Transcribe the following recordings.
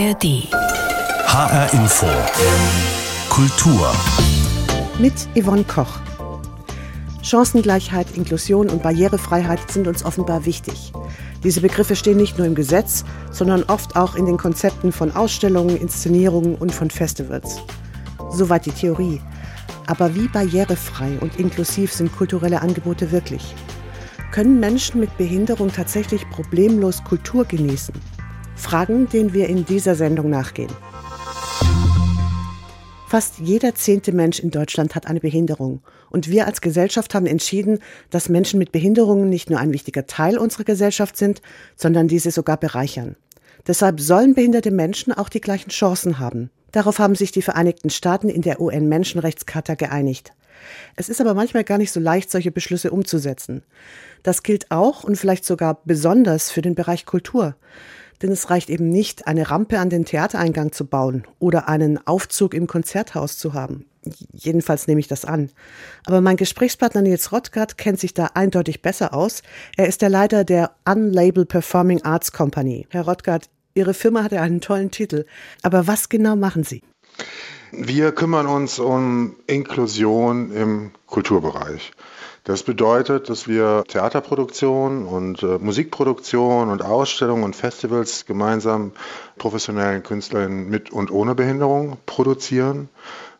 ARD. HR Info. Kultur. Mit Yvonne Koch. Chancengleichheit, Inklusion und Barrierefreiheit sind uns offenbar wichtig. Diese Begriffe stehen nicht nur im Gesetz, sondern oft auch in den Konzepten von Ausstellungen, Inszenierungen und von Festivals. Soweit die Theorie. Aber wie barrierefrei und inklusiv sind kulturelle Angebote wirklich? Können Menschen mit Behinderung tatsächlich problemlos Kultur genießen? Fragen, denen wir in dieser Sendung nachgehen. Fast jeder zehnte Mensch in Deutschland hat eine Behinderung. Und wir als Gesellschaft haben entschieden, dass Menschen mit Behinderungen nicht nur ein wichtiger Teil unserer Gesellschaft sind, sondern diese sogar bereichern. Deshalb sollen behinderte Menschen auch die gleichen Chancen haben. Darauf haben sich die Vereinigten Staaten in der UN-Menschenrechtscharta geeinigt. Es ist aber manchmal gar nicht so leicht, solche Beschlüsse umzusetzen. Das gilt auch und vielleicht sogar besonders für den Bereich Kultur. Denn es reicht eben nicht, eine Rampe an den Theatereingang zu bauen oder einen Aufzug im Konzerthaus zu haben. Jedenfalls nehme ich das an. Aber mein Gesprächspartner Nils Rottgart kennt sich da eindeutig besser aus. Er ist der Leiter der Unlabel Performing Arts Company. Herr Rottgart, Ihre Firma hat ja einen tollen Titel. Aber was genau machen Sie? Wir kümmern uns um Inklusion im Kulturbereich. Das bedeutet, dass wir Theaterproduktion und äh, Musikproduktion und Ausstellungen und Festivals gemeinsam professionellen Künstlern mit und ohne Behinderung produzieren.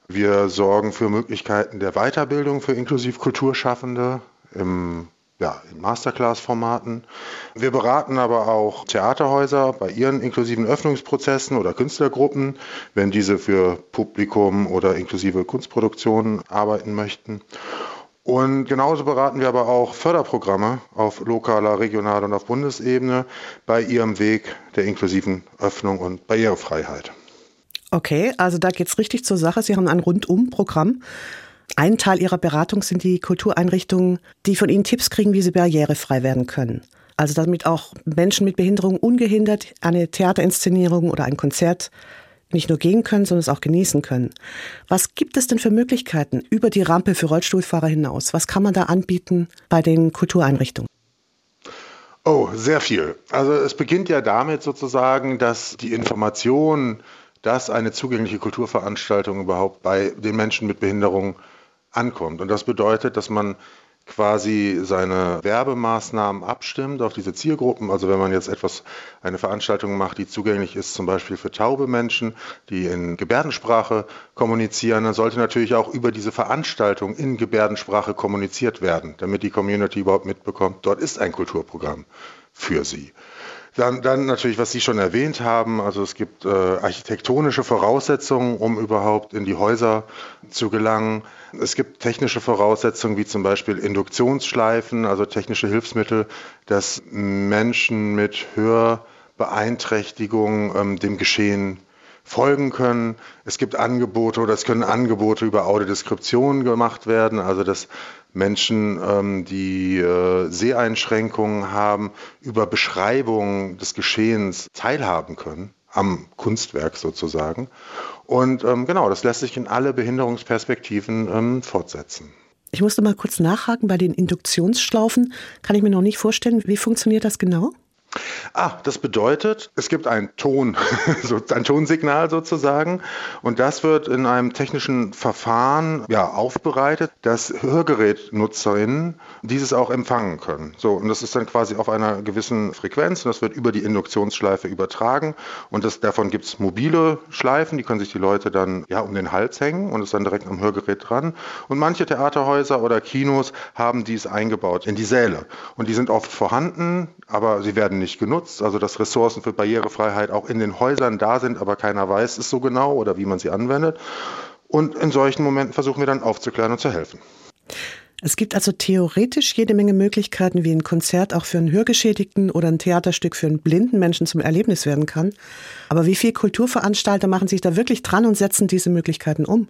Wir sorgen für Möglichkeiten der Weiterbildung für inklusiv Kulturschaffende im ja, in Masterclass-Formaten. Wir beraten aber auch Theaterhäuser bei ihren inklusiven Öffnungsprozessen oder Künstlergruppen, wenn diese für Publikum oder inklusive Kunstproduktionen arbeiten möchten. Und genauso beraten wir aber auch Förderprogramme auf lokaler, regionaler und auf Bundesebene bei ihrem Weg der inklusiven Öffnung und Barrierefreiheit. Okay, also da geht es richtig zur Sache. Sie haben ein Rundum-Programm. Ein Teil Ihrer Beratung sind die Kultureinrichtungen, die von Ihnen Tipps kriegen, wie sie barrierefrei werden können. Also damit auch Menschen mit Behinderung ungehindert eine Theaterinszenierung oder ein Konzert nicht nur gehen können, sondern es auch genießen können. Was gibt es denn für Möglichkeiten über die Rampe für Rollstuhlfahrer hinaus? Was kann man da anbieten bei den Kultureinrichtungen? Oh, sehr viel. Also es beginnt ja damit sozusagen, dass die Information, dass eine zugängliche Kulturveranstaltung überhaupt bei den Menschen mit Behinderung ankommt. Und das bedeutet, dass man quasi seine Werbemaßnahmen abstimmt auf diese Zielgruppen. Also wenn man jetzt etwas, eine Veranstaltung macht, die zugänglich ist, zum Beispiel für taube Menschen, die in Gebärdensprache kommunizieren, dann sollte natürlich auch über diese Veranstaltung in Gebärdensprache kommuniziert werden, damit die Community überhaupt mitbekommt, dort ist ein Kulturprogramm für sie. Dann, dann natürlich, was Sie schon erwähnt haben, also es gibt äh, architektonische Voraussetzungen, um überhaupt in die Häuser zu gelangen. Es gibt technische Voraussetzungen wie zum Beispiel Induktionsschleifen, also technische Hilfsmittel, dass Menschen mit Hörbeeinträchtigung ähm, dem Geschehen folgen können. Es gibt Angebote oder es können Angebote über Audiodeskription gemacht werden, also dass Menschen, ähm, die äh, Seheinschränkungen haben, über Beschreibungen des Geschehens teilhaben können am Kunstwerk sozusagen. Und ähm, genau, das lässt sich in alle Behinderungsperspektiven ähm, fortsetzen. Ich musste mal kurz nachhaken bei den Induktionsschlaufen. Kann ich mir noch nicht vorstellen, wie funktioniert das genau? Ah, das bedeutet, es gibt einen Ton, ein Tonsignal sozusagen, und das wird in einem technischen Verfahren ja, aufbereitet, dass Hörgerätnutzerinnen dieses auch empfangen können. So, und das ist dann quasi auf einer gewissen Frequenz und das wird über die Induktionsschleife übertragen. Und das, davon gibt es mobile Schleifen, die können sich die Leute dann ja um den Hals hängen und ist dann direkt am Hörgerät dran. Und manche Theaterhäuser oder Kinos haben dies eingebaut in die Säle. Und die sind oft vorhanden, aber sie werden nicht genutzt. Also dass Ressourcen für Barrierefreiheit auch in den Häusern da sind, aber keiner weiß es so genau oder wie man sie anwendet. Und in solchen Momenten versuchen wir dann aufzuklären und zu helfen. Es gibt also theoretisch jede Menge Möglichkeiten, wie ein Konzert auch für einen Hörgeschädigten oder ein Theaterstück für einen blinden Menschen zum Erlebnis werden kann. Aber wie viele Kulturveranstalter machen sich da wirklich dran und setzen diese Möglichkeiten um?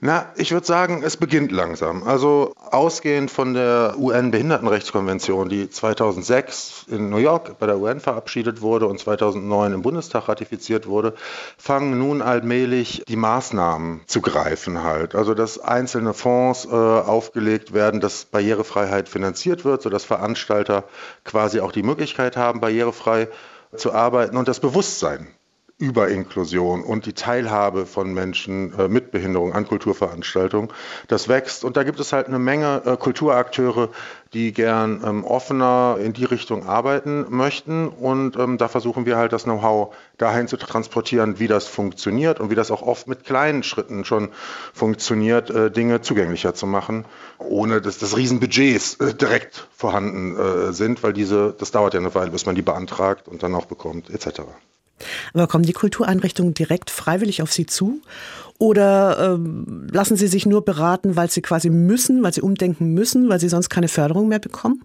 Na, ich würde sagen, es beginnt langsam. Also ausgehend von der UN-Behindertenrechtskonvention, die 2006 in New York bei der UN verabschiedet wurde und 2009 im Bundestag ratifiziert wurde, fangen nun allmählich die Maßnahmen zu greifen halt. Also dass einzelne Fonds äh, aufgelegt werden, dass Barrierefreiheit finanziert wird, sodass Veranstalter quasi auch die Möglichkeit haben, barrierefrei zu arbeiten und das Bewusstsein über Inklusion und die Teilhabe von Menschen äh, mit Behinderung an Kulturveranstaltungen. Das wächst und da gibt es halt eine Menge äh, Kulturakteure, die gern ähm, offener in die Richtung arbeiten möchten und ähm, da versuchen wir halt das Know-how dahin zu transportieren, wie das funktioniert und wie das auch oft mit kleinen Schritten schon funktioniert, äh, Dinge zugänglicher zu machen, ohne dass das Riesenbudgets direkt vorhanden sind, weil diese, das dauert ja eine Weile, bis man die beantragt und dann auch bekommt, etc. Aber kommen die Kultureinrichtungen direkt freiwillig auf Sie zu? Oder ähm, lassen Sie sich nur beraten, weil Sie quasi müssen, weil Sie umdenken müssen, weil Sie sonst keine Förderung mehr bekommen?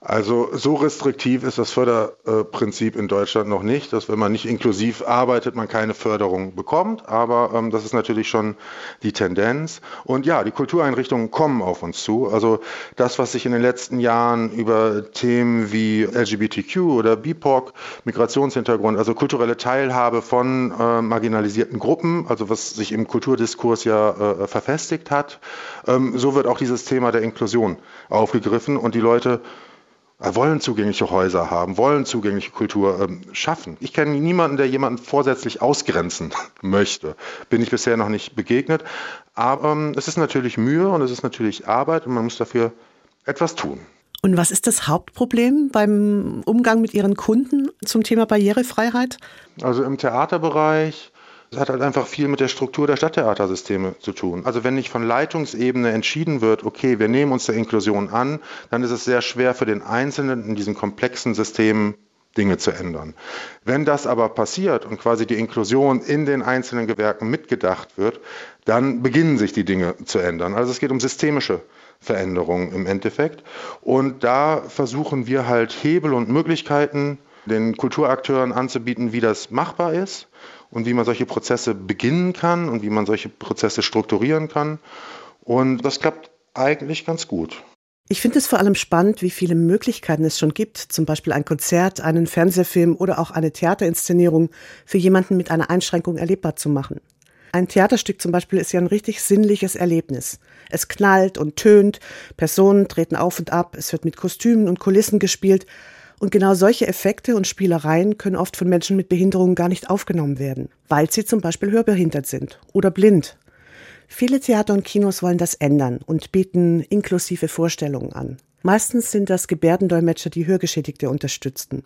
Also so restriktiv ist das Förderprinzip in Deutschland noch nicht, dass wenn man nicht inklusiv arbeitet, man keine Förderung bekommt. Aber ähm, das ist natürlich schon die Tendenz. Und ja, die Kultureinrichtungen kommen auf uns zu. Also das, was sich in den letzten Jahren über Themen wie LGBTQ oder BIPOC, Migrationshintergrund, also kulturelle Teilhabe von äh, marginalisierten Gruppen, also was sich im Kulturdiskurs ja äh, verfestigt hat, ähm, so wird auch dieses Thema der Inklusion aufgegriffen und die Leute wollen zugängliche Häuser haben, wollen zugängliche Kultur ähm, schaffen. Ich kenne niemanden, der jemanden vorsätzlich ausgrenzen möchte. Bin ich bisher noch nicht begegnet. Aber ähm, es ist natürlich Mühe und es ist natürlich Arbeit und man muss dafür etwas tun. Und was ist das Hauptproblem beim Umgang mit Ihren Kunden zum Thema Barrierefreiheit? Also im Theaterbereich das hat halt einfach viel mit der Struktur der Stadttheatersysteme zu tun. Also wenn nicht von Leitungsebene entschieden wird, okay, wir nehmen uns der Inklusion an, dann ist es sehr schwer für den Einzelnen in diesen komplexen Systemen Dinge zu ändern. Wenn das aber passiert und quasi die Inklusion in den einzelnen Gewerken mitgedacht wird, dann beginnen sich die Dinge zu ändern. Also es geht um systemische Veränderungen im Endeffekt. Und da versuchen wir halt Hebel und Möglichkeiten den Kulturakteuren anzubieten, wie das machbar ist und wie man solche Prozesse beginnen kann und wie man solche Prozesse strukturieren kann. Und das klappt eigentlich ganz gut. Ich finde es vor allem spannend, wie viele Möglichkeiten es schon gibt, zum Beispiel ein Konzert, einen Fernsehfilm oder auch eine Theaterinszenierung für jemanden mit einer Einschränkung erlebbar zu machen. Ein Theaterstück zum Beispiel ist ja ein richtig sinnliches Erlebnis. Es knallt und tönt, Personen treten auf und ab, es wird mit Kostümen und Kulissen gespielt und genau solche Effekte und Spielereien können oft von Menschen mit Behinderungen gar nicht aufgenommen werden, weil sie zum Beispiel hörbehindert sind oder blind. Viele Theater und Kinos wollen das ändern und bieten inklusive Vorstellungen an. Meistens sind das Gebärdendolmetscher, die Hörgeschädigte unterstützten.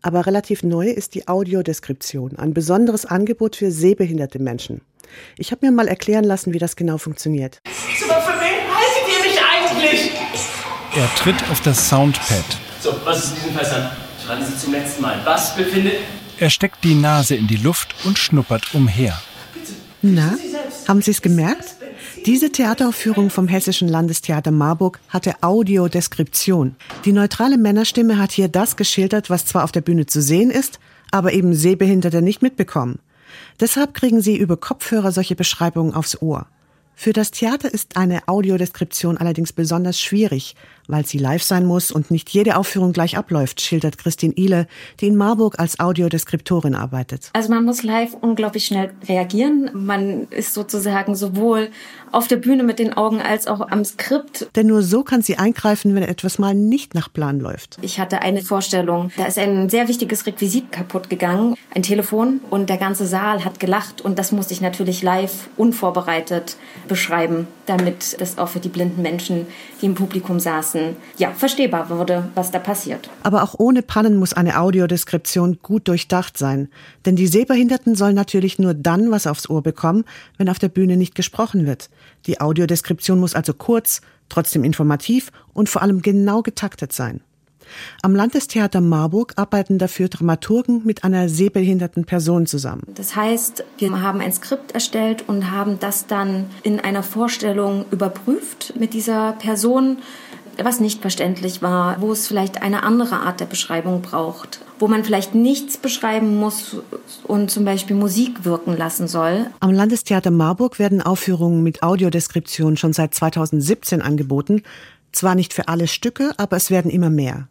Aber relativ neu ist die Audiodeskription, ein besonderes Angebot für sehbehinderte Menschen. Ich habe mir mal erklären lassen, wie das genau funktioniert. Aber für wen haltet ihr mich eigentlich? Er tritt auf das Soundpad, so, was ist in diesem Fall dann? Schreiben Sie zum letzten Mal. Was befindet... Er steckt die Nase in die Luft und schnuppert umher. Na, haben Sie es gemerkt? Diese Theateraufführung vom Hessischen Landestheater Marburg hatte Audiodeskription. Die neutrale Männerstimme hat hier das geschildert, was zwar auf der Bühne zu sehen ist, aber eben Sehbehinderte nicht mitbekommen. Deshalb kriegen sie über Kopfhörer solche Beschreibungen aufs Ohr. Für das Theater ist eine Audiodeskription allerdings besonders schwierig, weil sie live sein muss und nicht jede Aufführung gleich abläuft, schildert Christine Ihle, die in Marburg als Audiodeskriptorin arbeitet. Also man muss live unglaublich schnell reagieren. Man ist sozusagen sowohl auf der Bühne mit den Augen als auch am Skript. Denn nur so kann sie eingreifen, wenn etwas mal nicht nach Plan läuft. Ich hatte eine Vorstellung, da ist ein sehr wichtiges Requisit kaputt gegangen, ein Telefon und der ganze Saal hat gelacht und das musste ich natürlich live unvorbereitet beschreiben, damit das auch für die blinden Menschen, die im Publikum saßen, ja, verstehbar wurde, was da passiert. Aber auch ohne Pannen muss eine Audiodeskription gut durchdacht sein. Denn die Sehbehinderten sollen natürlich nur dann was aufs Ohr bekommen, wenn auf der Bühne nicht gesprochen wird. Die Audiodeskription muss also kurz, trotzdem informativ und vor allem genau getaktet sein. Am Landestheater Marburg arbeiten dafür Dramaturgen mit einer sehbehinderten Person zusammen. Das heißt, wir haben ein Skript erstellt und haben das dann in einer Vorstellung überprüft mit dieser Person, was nicht verständlich war, wo es vielleicht eine andere Art der Beschreibung braucht, wo man vielleicht nichts beschreiben muss und zum Beispiel Musik wirken lassen soll. Am Landestheater Marburg werden Aufführungen mit Audiodeskription schon seit 2017 angeboten. Zwar nicht für alle Stücke, aber es werden immer mehr.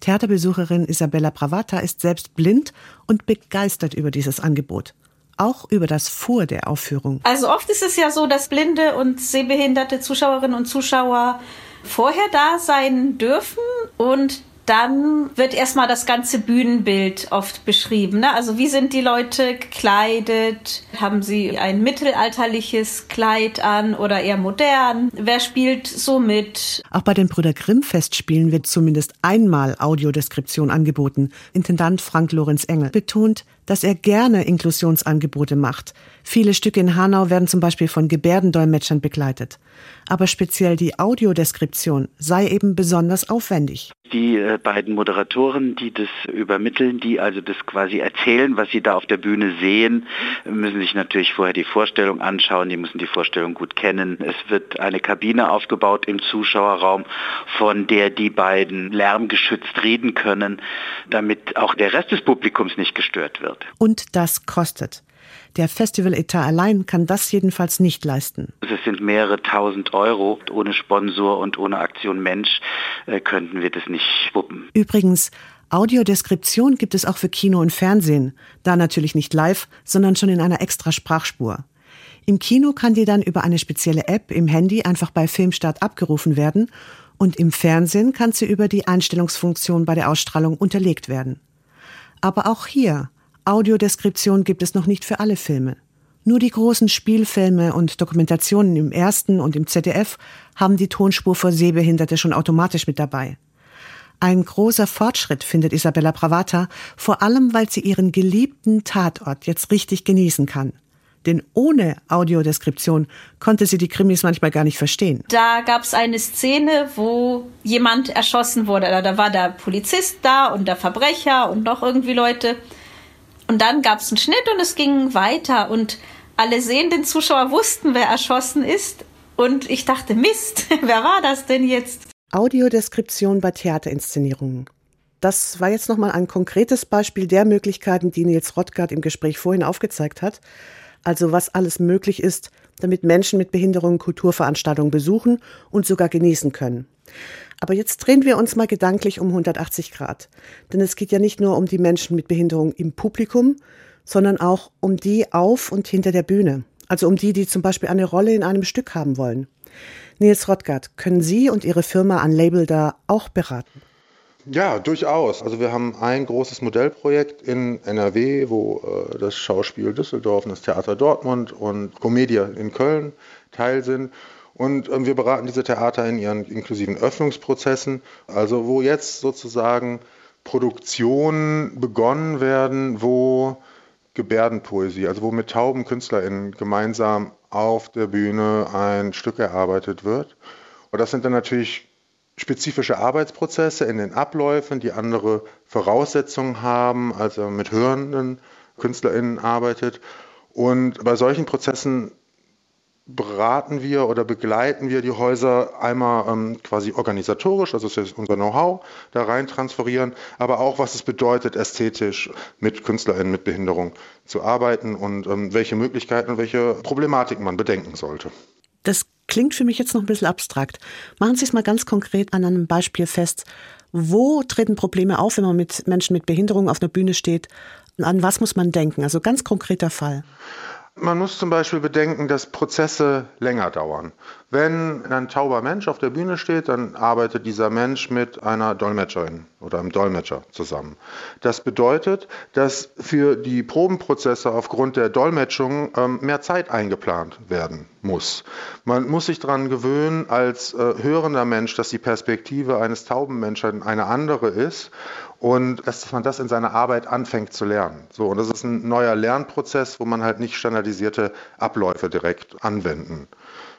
Theaterbesucherin Isabella Bravata ist selbst blind und begeistert über dieses Angebot. Auch über das Vor der Aufführung. Also oft ist es ja so, dass blinde und sehbehinderte Zuschauerinnen und Zuschauer vorher da sein dürfen und dann wird erstmal das ganze Bühnenbild oft beschrieben. Ne? Also wie sind die Leute gekleidet? Haben sie ein mittelalterliches Kleid an oder eher modern? Wer spielt so mit? Auch bei den Brüder Grimm Festspielen wird zumindest einmal Audiodeskription angeboten. Intendant Frank Lorenz Engel betont, dass er gerne Inklusionsangebote macht. Viele Stücke in Hanau werden zum Beispiel von Gebärdendolmetschern begleitet. Aber speziell die Audiodeskription sei eben besonders aufwendig. Die äh, beiden Moderatoren, die das übermitteln, die also das quasi erzählen, was sie da auf der Bühne sehen, müssen sich natürlich vorher die Vorstellung anschauen, die müssen die Vorstellung gut kennen. Es wird eine Kabine aufgebaut im Zuschauerraum, von der die beiden lärmgeschützt reden können, damit auch der Rest des Publikums nicht gestört wird. Und das kostet. Der Festival-Etat allein kann das jedenfalls nicht leisten. Es sind mehrere tausend Euro. Ohne Sponsor und ohne Aktion Mensch äh, könnten wir das nicht wuppen. Übrigens, Audiodeskription gibt es auch für Kino und Fernsehen. Da natürlich nicht live, sondern schon in einer extra Sprachspur. Im Kino kann die dann über eine spezielle App im Handy einfach bei Filmstart abgerufen werden und im Fernsehen kann sie über die Einstellungsfunktion bei der Ausstrahlung unterlegt werden. Aber auch hier, Audiodeskription gibt es noch nicht für alle Filme. Nur die großen Spielfilme und Dokumentationen im ersten und im ZDF haben die Tonspur für Sehbehinderte schon automatisch mit dabei. Ein großer Fortschritt findet Isabella Bravata, vor allem weil sie ihren geliebten Tatort jetzt richtig genießen kann. Denn ohne Audiodeskription konnte sie die Krimis manchmal gar nicht verstehen. Da gab es eine Szene, wo jemand erschossen wurde. Da war der Polizist da und der Verbrecher und noch irgendwie Leute. Und dann gab es einen Schnitt und es ging weiter und alle sehenden Zuschauer wussten, wer erschossen ist. Und ich dachte, Mist, wer war das denn jetzt? Audiodeskription bei Theaterinszenierungen. Das war jetzt nochmal ein konkretes Beispiel der Möglichkeiten, die Nils Rottgart im Gespräch vorhin aufgezeigt hat. Also was alles möglich ist, damit Menschen mit Behinderungen Kulturveranstaltungen besuchen und sogar genießen können. Aber jetzt drehen wir uns mal gedanklich um 180 Grad. Denn es geht ja nicht nur um die Menschen mit Behinderung im Publikum, sondern auch um die auf und hinter der Bühne. Also um die, die zum Beispiel eine Rolle in einem Stück haben wollen. Nils Rottgart, können Sie und Ihre Firma an Label da auch beraten? Ja, durchaus. Also wir haben ein großes Modellprojekt in NRW, wo äh, das Schauspiel Düsseldorf und das Theater Dortmund und Comedia in Köln Teil sind. Und ähm, wir beraten diese Theater in ihren inklusiven Öffnungsprozessen, also wo jetzt sozusagen Produktionen begonnen werden, wo Gebärdenpoesie, also wo mit tauben KünstlerInnen gemeinsam auf der Bühne ein Stück erarbeitet wird. Und das sind dann natürlich spezifische Arbeitsprozesse in den Abläufen, die andere Voraussetzungen haben, als er mit hörenden KünstlerInnen arbeitet. Und bei solchen Prozessen beraten wir oder begleiten wir die Häuser einmal ähm, quasi organisatorisch, also das ist unser Know-how, da rein transferieren, aber auch, was es bedeutet, ästhetisch mit KünstlerInnen mit Behinderung zu arbeiten und ähm, welche Möglichkeiten und welche Problematiken man bedenken sollte. Das klingt für mich jetzt noch ein bisschen abstrakt. Machen Sie es mal ganz konkret an einem Beispiel fest. Wo treten Probleme auf, wenn man mit Menschen mit Behinderung auf einer Bühne steht? An was muss man denken? Also ganz konkreter Fall. Man muss zum Beispiel bedenken, dass Prozesse länger dauern. Wenn ein tauber Mensch auf der Bühne steht, dann arbeitet dieser Mensch mit einer Dolmetscherin oder einem Dolmetscher zusammen. Das bedeutet, dass für die Probenprozesse aufgrund der Dolmetschung ähm, mehr Zeit eingeplant werden muss. Man muss sich daran gewöhnen, als äh, hörender Mensch, dass die Perspektive eines tauben Menschen eine andere ist und dass man das in seiner Arbeit anfängt zu lernen. So, und das ist ein neuer Lernprozess, wo man halt nicht standardisierte Abläufe direkt anwenden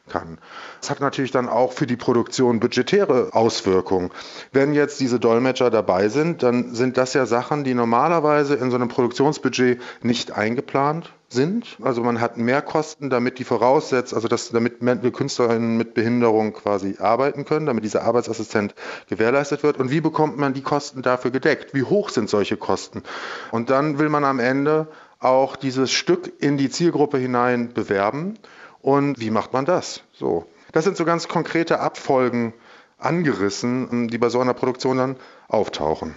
kann. Das hat natürlich dann auch für die Produktion budgetäre Auswirkungen. Wenn jetzt diese Dolmetscher dabei sind, dann sind das ja Sachen, die normalerweise in so einem Produktionsbudget nicht eingeplant sind. Also man hat mehr Kosten, damit die voraussetzt, also dass damit Künstlerinnen mit Behinderung quasi arbeiten können, damit dieser Arbeitsassistent gewährleistet wird. Und wie bekommt man die Kosten dafür gedeckt? Wie hoch sind solche Kosten? Und dann will man am Ende auch dieses Stück in die Zielgruppe hinein bewerben. Und wie macht man das? So. Das sind so ganz konkrete Abfolgen angerissen, die bei so einer Produktion dann auftauchen.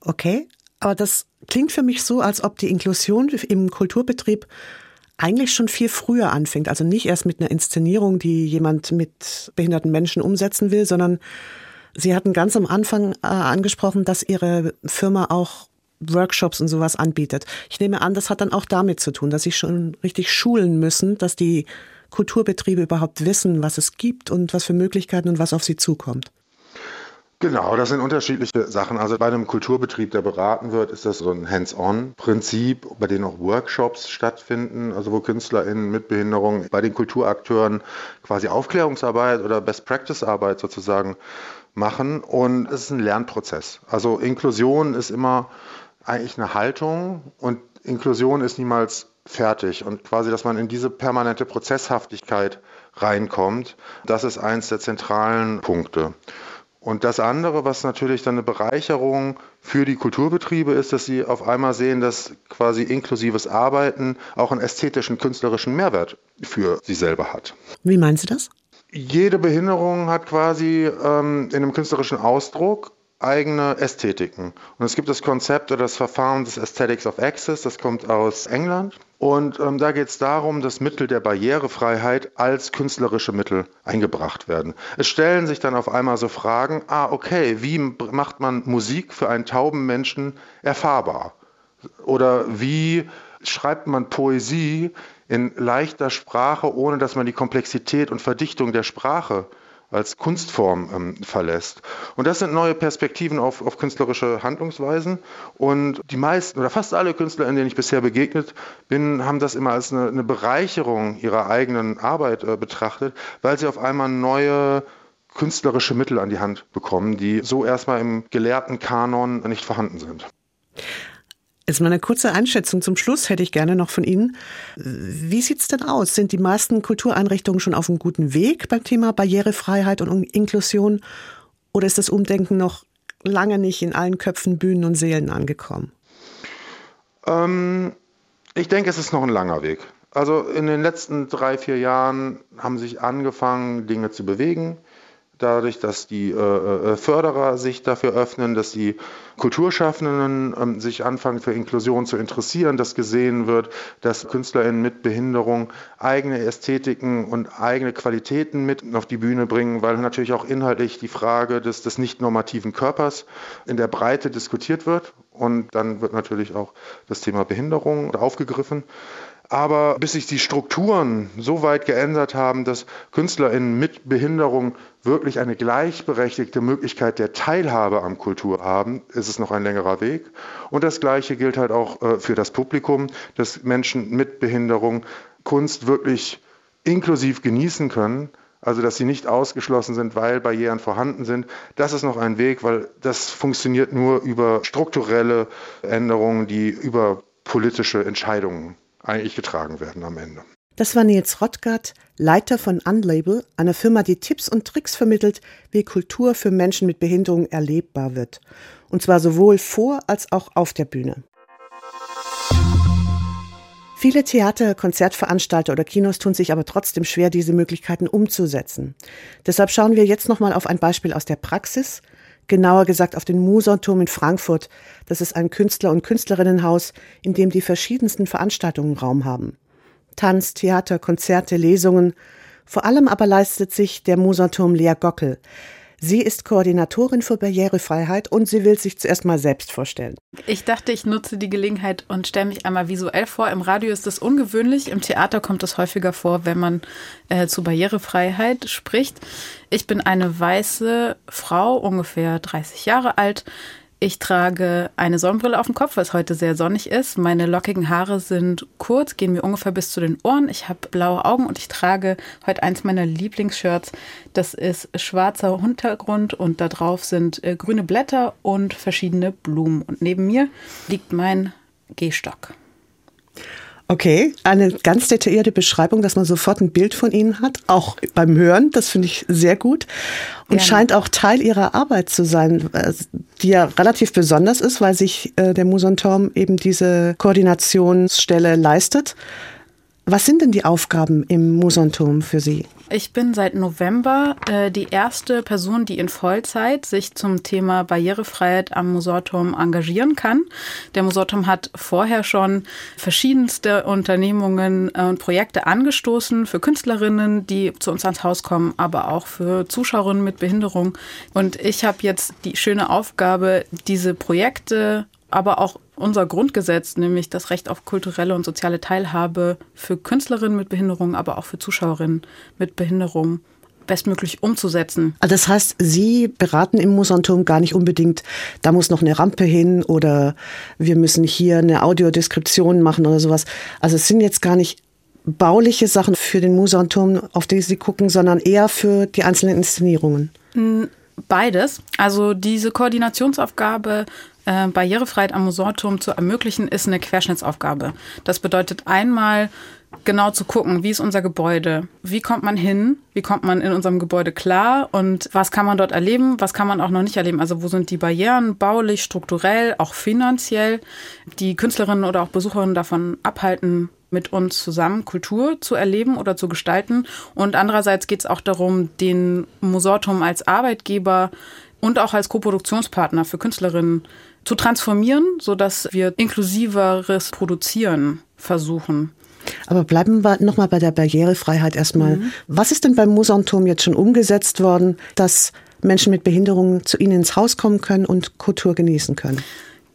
Okay, aber das klingt für mich so, als ob die Inklusion im Kulturbetrieb eigentlich schon viel früher anfängt. Also nicht erst mit einer Inszenierung, die jemand mit behinderten Menschen umsetzen will, sondern Sie hatten ganz am Anfang äh, angesprochen, dass Ihre Firma auch Workshops und sowas anbietet. Ich nehme an, das hat dann auch damit zu tun, dass Sie schon richtig schulen müssen, dass die Kulturbetriebe überhaupt wissen, was es gibt und was für Möglichkeiten und was auf sie zukommt. Genau, das sind unterschiedliche Sachen. Also bei einem Kulturbetrieb, der beraten wird, ist das so ein Hands-on-Prinzip, bei dem auch Workshops stattfinden, also wo KünstlerInnen mit Behinderung bei den Kulturakteuren quasi Aufklärungsarbeit oder Best-Practice-Arbeit sozusagen machen. Und es ist ein Lernprozess. Also Inklusion ist immer eigentlich eine Haltung und Inklusion ist niemals fertig. Und quasi, dass man in diese permanente Prozesshaftigkeit reinkommt, das ist eins der zentralen Punkte. Und das andere, was natürlich dann eine Bereicherung für die Kulturbetriebe ist, dass sie auf einmal sehen, dass quasi inklusives Arbeiten auch einen ästhetischen, künstlerischen Mehrwert für sie selber hat. Wie meinen Sie das? Jede Behinderung hat quasi ähm, in einem künstlerischen Ausdruck eigene Ästhetiken. Und es gibt das Konzept oder das Verfahren des Aesthetics of Access, das kommt aus England. Und ähm, da geht es darum, dass Mittel der Barrierefreiheit als künstlerische Mittel eingebracht werden. Es stellen sich dann auf einmal so Fragen, ah, okay, wie macht man Musik für einen tauben Menschen erfahrbar? Oder wie schreibt man Poesie in leichter Sprache, ohne dass man die Komplexität und Verdichtung der Sprache als Kunstform ähm, verlässt. Und das sind neue Perspektiven auf, auf künstlerische Handlungsweisen. Und die meisten oder fast alle Künstler, denen ich bisher begegnet bin, haben das immer als eine, eine Bereicherung ihrer eigenen Arbeit äh, betrachtet, weil sie auf einmal neue künstlerische Mittel an die Hand bekommen, die so erstmal im gelehrten Kanon nicht vorhanden sind. Jetzt mal eine kurze Einschätzung zum Schluss hätte ich gerne noch von Ihnen. Wie sieht es denn aus? Sind die meisten Kultureinrichtungen schon auf einem guten Weg beim Thema Barrierefreiheit und Inklusion? Oder ist das Umdenken noch lange nicht in allen Köpfen, Bühnen und Seelen angekommen? Ähm, ich denke, es ist noch ein langer Weg. Also in den letzten drei, vier Jahren haben sich angefangen, Dinge zu bewegen dadurch, dass die äh, äh, Förderer sich dafür öffnen, dass die Kulturschaffenden ähm, sich anfangen für Inklusion zu interessieren, dass gesehen wird, dass KünstlerInnen mit Behinderung eigene Ästhetiken und eigene Qualitäten mit auf die Bühne bringen, weil natürlich auch inhaltlich die Frage des, des nicht normativen Körpers in der Breite diskutiert wird. Und dann wird natürlich auch das Thema Behinderung aufgegriffen. Aber bis sich die Strukturen so weit geändert haben, dass KünstlerInnen mit Behinderung wirklich eine gleichberechtigte Möglichkeit der Teilhabe am Kultur haben, ist es noch ein längerer Weg. Und das Gleiche gilt halt auch äh, für das Publikum, dass Menschen mit Behinderung Kunst wirklich inklusiv genießen können. Also, dass sie nicht ausgeschlossen sind, weil Barrieren vorhanden sind. Das ist noch ein Weg, weil das funktioniert nur über strukturelle Änderungen, die über politische Entscheidungen eigentlich getragen werden am Ende. Das war Nils Rottgart, Leiter von Unlabel, einer Firma, die Tipps und Tricks vermittelt, wie Kultur für Menschen mit Behinderung erlebbar wird. Und zwar sowohl vor als auch auf der Bühne. Viele Theater, Konzertveranstalter oder Kinos tun sich aber trotzdem schwer, diese Möglichkeiten umzusetzen. Deshalb schauen wir jetzt nochmal auf ein Beispiel aus der Praxis, genauer gesagt auf den Musanturm in Frankfurt. Das ist ein Künstler- und Künstlerinnenhaus, in dem die verschiedensten Veranstaltungen Raum haben. Tanz, Theater, Konzerte, Lesungen. Vor allem aber leistet sich der Musanturm Lea Gockel. Sie ist Koordinatorin für Barrierefreiheit und sie will sich zuerst mal selbst vorstellen. Ich dachte, ich nutze die Gelegenheit und stelle mich einmal visuell vor. Im Radio ist das ungewöhnlich, im Theater kommt es häufiger vor, wenn man äh, zu Barrierefreiheit spricht. Ich bin eine weiße Frau, ungefähr 30 Jahre alt, ich trage eine Sonnenbrille auf dem Kopf, weil es heute sehr sonnig ist. Meine lockigen Haare sind kurz, gehen mir ungefähr bis zu den Ohren. Ich habe blaue Augen und ich trage heute eins meiner Lieblingsshirts. Das ist schwarzer Hintergrund und da drauf sind äh, grüne Blätter und verschiedene Blumen. Und neben mir liegt mein Gehstock. Okay, eine ganz detaillierte Beschreibung, dass man sofort ein Bild von Ihnen hat, auch beim Hören, das finde ich sehr gut und Gerne. scheint auch Teil Ihrer Arbeit zu sein, äh, die ja relativ besonders ist, weil sich äh, der Musanturm eben diese Koordinationsstelle leistet. Was sind denn die Aufgaben im Musanturm für Sie? Ich bin seit November äh, die erste Person, die in Vollzeit sich zum Thema Barrierefreiheit am Musorturm engagieren kann. Der Musorturm hat vorher schon verschiedenste Unternehmungen äh, und Projekte angestoßen für Künstlerinnen, die zu uns ans Haus kommen, aber auch für Zuschauerinnen mit Behinderung. Und ich habe jetzt die schöne Aufgabe, diese Projekte aber auch unser Grundgesetz, nämlich das Recht auf kulturelle und soziale Teilhabe für Künstlerinnen mit Behinderung, aber auch für Zuschauerinnen mit Behinderung bestmöglich umzusetzen. Also das heißt, Sie beraten im Musanturm gar nicht unbedingt, da muss noch eine Rampe hin oder wir müssen hier eine Audiodeskription machen oder sowas. Also es sind jetzt gar nicht bauliche Sachen für den Musanturm, auf die Sie gucken, sondern eher für die einzelnen Inszenierungen. Beides. Also diese Koordinationsaufgabe äh, Barrierefreiheit am Musorturm zu ermöglichen, ist eine Querschnittsaufgabe. Das bedeutet einmal genau zu gucken, wie ist unser Gebäude, wie kommt man hin, wie kommt man in unserem Gebäude klar und was kann man dort erleben, was kann man auch noch nicht erleben. Also wo sind die Barrieren baulich, strukturell, auch finanziell, die Künstlerinnen oder auch Besucherinnen davon abhalten, mit uns zusammen Kultur zu erleben oder zu gestalten. Und andererseits geht es auch darum, den Musortum als Arbeitgeber und auch als Koproduktionspartner für Künstlerinnen zu transformieren, sodass wir inklusiveres Produzieren versuchen. Aber bleiben wir nochmal bei der Barrierefreiheit erstmal. Mhm. Was ist denn beim Musanturm jetzt schon umgesetzt worden, dass Menschen mit Behinderungen zu Ihnen ins Haus kommen können und Kultur genießen können?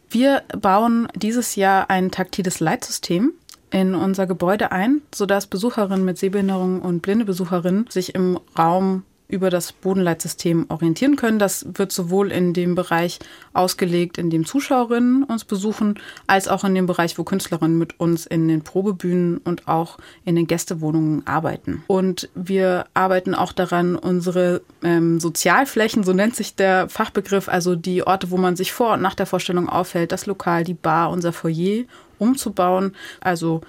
Wir bauen dieses Jahr ein taktiles Leitsystem in unser Gebäude ein, sodass Besucherinnen mit Sehbehinderung und blinde Besucherinnen sich im Raum über das Bodenleitsystem orientieren können. Das wird sowohl in dem Bereich ausgelegt, in dem Zuschauerinnen uns besuchen, als auch in dem Bereich, wo Künstlerinnen mit uns in den Probebühnen und auch in den Gästewohnungen arbeiten. Und wir arbeiten auch daran, unsere ähm, Sozialflächen, so nennt sich der Fachbegriff, also die Orte, wo man sich vor und nach der Vorstellung aufhält, das Lokal, die Bar, unser Foyer umzubauen. Also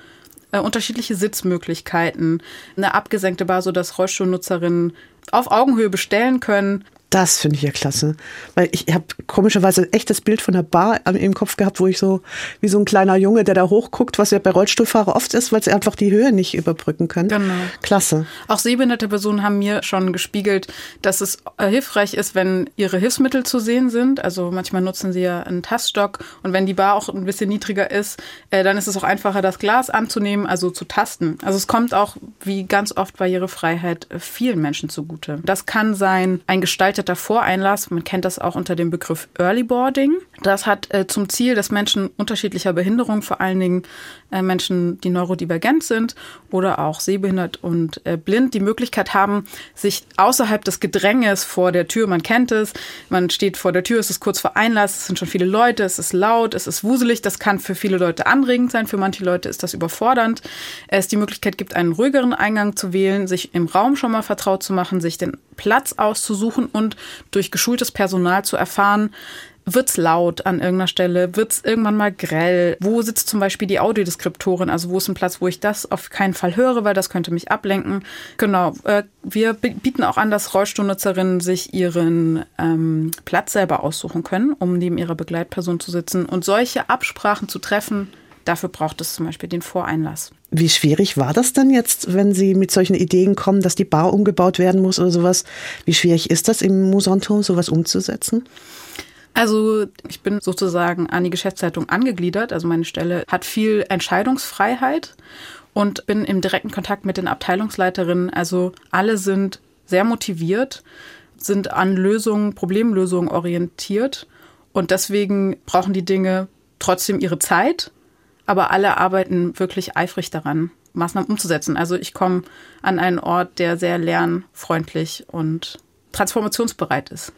äh, unterschiedliche Sitzmöglichkeiten, eine abgesenkte Bar, sodass Rollstuhlnutzerinnen auf Augenhöhe bestellen können. Das finde ich ja klasse. Weil ich habe komischerweise echt das Bild von der Bar im Kopf gehabt, wo ich so wie so ein kleiner Junge, der da hochguckt, was ja bei Rollstuhlfahrern oft ist, weil sie einfach die Höhe nicht überbrücken können. Genau. Klasse. Auch sehbehinderte Personen haben mir schon gespiegelt, dass es äh, hilfreich ist, wenn ihre Hilfsmittel zu sehen sind. Also manchmal nutzen sie ja einen Taststock und wenn die Bar auch ein bisschen niedriger ist, äh, dann ist es auch einfacher, das Glas anzunehmen, also zu tasten. Also es kommt auch, wie ganz oft Barrierefreiheit, äh, vielen Menschen zugute. Das kann sein ein gestalteter gestalteter Voreinlass. Man kennt das auch unter dem Begriff Early Boarding. Das hat äh, zum Ziel, dass Menschen unterschiedlicher Behinderung, vor allen Dingen äh, Menschen, die neurodivergent sind oder auch sehbehindert und äh, blind, die Möglichkeit haben, sich außerhalb des Gedränges vor der Tür, man kennt es, man steht vor der Tür, es ist kurz vor Einlass, es sind schon viele Leute, es ist laut, es ist wuselig, das kann für viele Leute anregend sein, für manche Leute ist das überfordernd. Es die Möglichkeit gibt, einen ruhigeren Eingang zu wählen, sich im Raum schon mal vertraut zu machen, sich den Platz auszusuchen und durch geschultes Personal zu erfahren, Wird's laut an irgendeiner Stelle? Wird's irgendwann mal grell? Wo sitzt zum Beispiel die Audiodeskriptorin? Also wo ist ein Platz, wo ich das auf keinen Fall höre, weil das könnte mich ablenken? Genau. Äh, wir bieten auch an, dass Rollstuhlnutzerinnen sich ihren ähm, Platz selber aussuchen können, um neben ihrer Begleitperson zu sitzen. Und solche Absprachen zu treffen, dafür braucht es zum Beispiel den Voreinlass. Wie schwierig war das denn jetzt, wenn Sie mit solchen Ideen kommen, dass die Bar umgebaut werden muss oder sowas? Wie schwierig ist das im Musanturm, sowas umzusetzen? Also ich bin sozusagen an die Geschäftsleitung angegliedert. Also meine Stelle hat viel Entscheidungsfreiheit und bin im direkten Kontakt mit den Abteilungsleiterinnen. Also alle sind sehr motiviert, sind an Lösungen, Problemlösungen orientiert und deswegen brauchen die Dinge trotzdem ihre Zeit, aber alle arbeiten wirklich eifrig daran, Maßnahmen umzusetzen. Also ich komme an einen Ort, der sehr lernfreundlich und transformationsbereit ist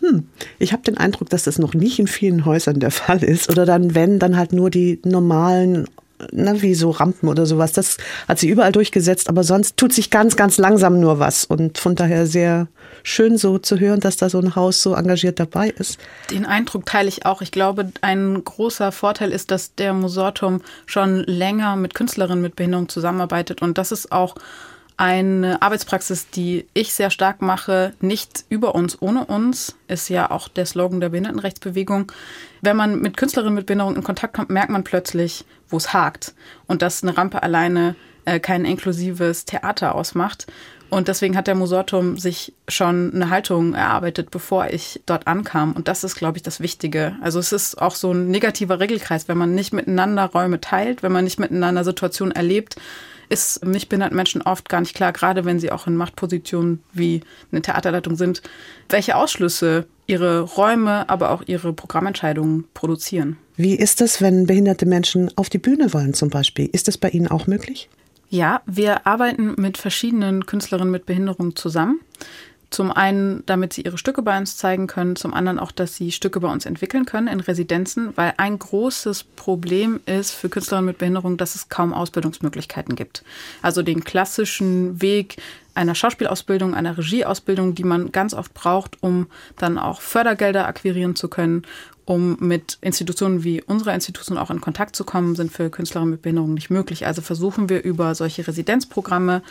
hm, ich habe den Eindruck, dass das noch nicht in vielen Häusern der Fall ist. Oder dann, wenn, dann halt nur die normalen, na, wie so Rampen oder sowas. Das hat sie überall durchgesetzt, aber sonst tut sich ganz, ganz langsam nur was. Und von daher sehr schön so zu hören, dass da so ein Haus so engagiert dabei ist. Den Eindruck teile ich auch. Ich glaube, ein großer Vorteil ist, dass der Musortum schon länger mit Künstlerinnen mit Behinderung zusammenarbeitet. Und das ist auch eine Arbeitspraxis, die ich sehr stark mache, nicht über uns, ohne uns, ist ja auch der Slogan der Behindertenrechtsbewegung. Wenn man mit Künstlerinnen mit Behinderung in Kontakt kommt, merkt man plötzlich, wo es hakt und dass eine Rampe alleine äh, kein inklusives Theater ausmacht. Und deswegen hat der Musortum sich schon eine Haltung erarbeitet, bevor ich dort ankam. Und das ist, glaube ich, das Wichtige. Also es ist auch so ein negativer Regelkreis, wenn man nicht miteinander Räume teilt, wenn man nicht miteinander Situationen erlebt, ist nicht behinderten Menschen oft gar nicht klar, gerade wenn sie auch in Machtpositionen wie eine Theaterleitung sind, welche Ausschlüsse ihre Räume, aber auch ihre Programmentscheidungen produzieren. Wie ist es, wenn behinderte Menschen auf die Bühne wollen zum Beispiel? Ist das bei Ihnen auch möglich? Ja, wir arbeiten mit verschiedenen Künstlerinnen mit Behinderung zusammen. Zum einen, damit sie ihre Stücke bei uns zeigen können, zum anderen auch, dass sie Stücke bei uns entwickeln können in Residenzen, weil ein großes Problem ist für Künstlerinnen mit Behinderung, dass es kaum Ausbildungsmöglichkeiten gibt. Also den klassischen Weg einer Schauspielausbildung, einer Regieausbildung, die man ganz oft braucht, um dann auch Fördergelder akquirieren zu können, um mit Institutionen wie unserer Institution auch in Kontakt zu kommen, sind für Künstlerinnen mit Behinderung nicht möglich. Also versuchen wir über solche Residenzprogramme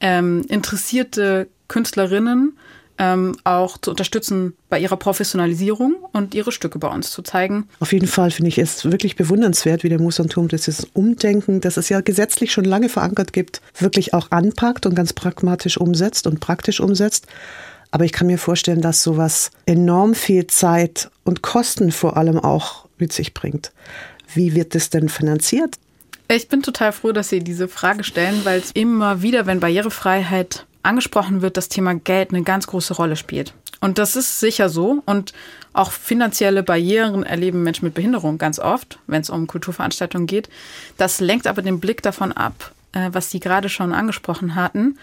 ähm, interessierte Künstlerinnen ähm, auch zu unterstützen bei ihrer Professionalisierung und ihre Stücke bei uns zu zeigen. Auf jeden Fall finde ich es wirklich bewundernswert, wie der Musanturm dieses Umdenken, das es ja gesetzlich schon lange verankert gibt, wirklich auch anpackt und ganz pragmatisch umsetzt und praktisch umsetzt. Aber ich kann mir vorstellen, dass sowas enorm viel Zeit und Kosten vor allem auch mit sich bringt. Wie wird das denn finanziert? Ich bin total froh, dass Sie diese Frage stellen, weil es immer wieder, wenn Barrierefreiheit angesprochen wird, das Thema Geld eine ganz große Rolle spielt. Und das ist sicher so. Und auch finanzielle Barrieren erleben Menschen mit Behinderung ganz oft, wenn es um Kulturveranstaltungen geht. Das lenkt aber den Blick davon ab, äh, was Sie gerade schon angesprochen hatten.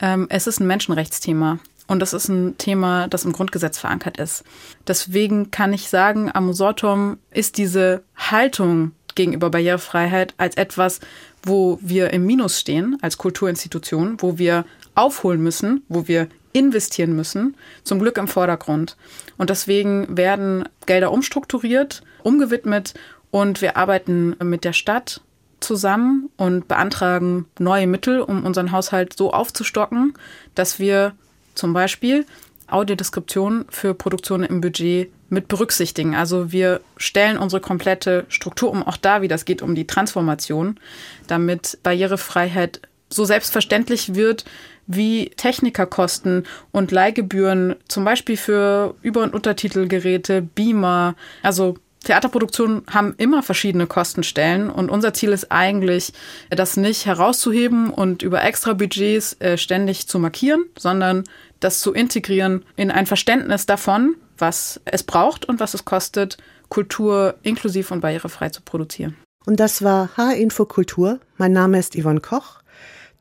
Ähm, es ist ein Menschenrechtsthema. Und das ist ein Thema, das im Grundgesetz verankert ist. Deswegen kann ich sagen, am Musortum ist diese Haltung gegenüber Barrierefreiheit als etwas, wo wir im Minus stehen als Kulturinstitution, wo wir aufholen müssen, wo wir investieren müssen, zum Glück im Vordergrund. Und deswegen werden Gelder umstrukturiert, umgewidmet und wir arbeiten mit der Stadt zusammen und beantragen neue Mittel, um unseren Haushalt so aufzustocken, dass wir zum Beispiel Audiodeskription für Produktionen im Budget mit berücksichtigen. Also wir stellen unsere komplette Struktur um, auch da wieder, es geht um die Transformation, damit Barrierefreiheit so selbstverständlich wird wie Technikerkosten und Leihgebühren, zum Beispiel für Über- und Untertitelgeräte, Beamer, also Theaterproduktionen haben immer verschiedene Kostenstellen und unser Ziel ist eigentlich, das nicht herauszuheben und über extra Budgets äh, ständig zu markieren, sondern das zu integrieren in ein Verständnis davon, was es braucht und was es kostet, Kultur inklusiv und barrierefrei zu produzieren. Und das war H-Info Kultur. Mein Name ist Yvonne Koch.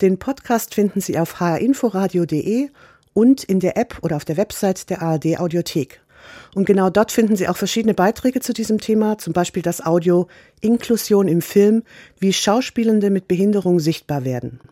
Den Podcast finden Sie auf hrinforadio.de und in der App oder auf der Website der ARD Audiothek. Und genau dort finden Sie auch verschiedene Beiträge zu diesem Thema, zum Beispiel das Audio Inklusion im Film, wie Schauspielende mit Behinderung sichtbar werden.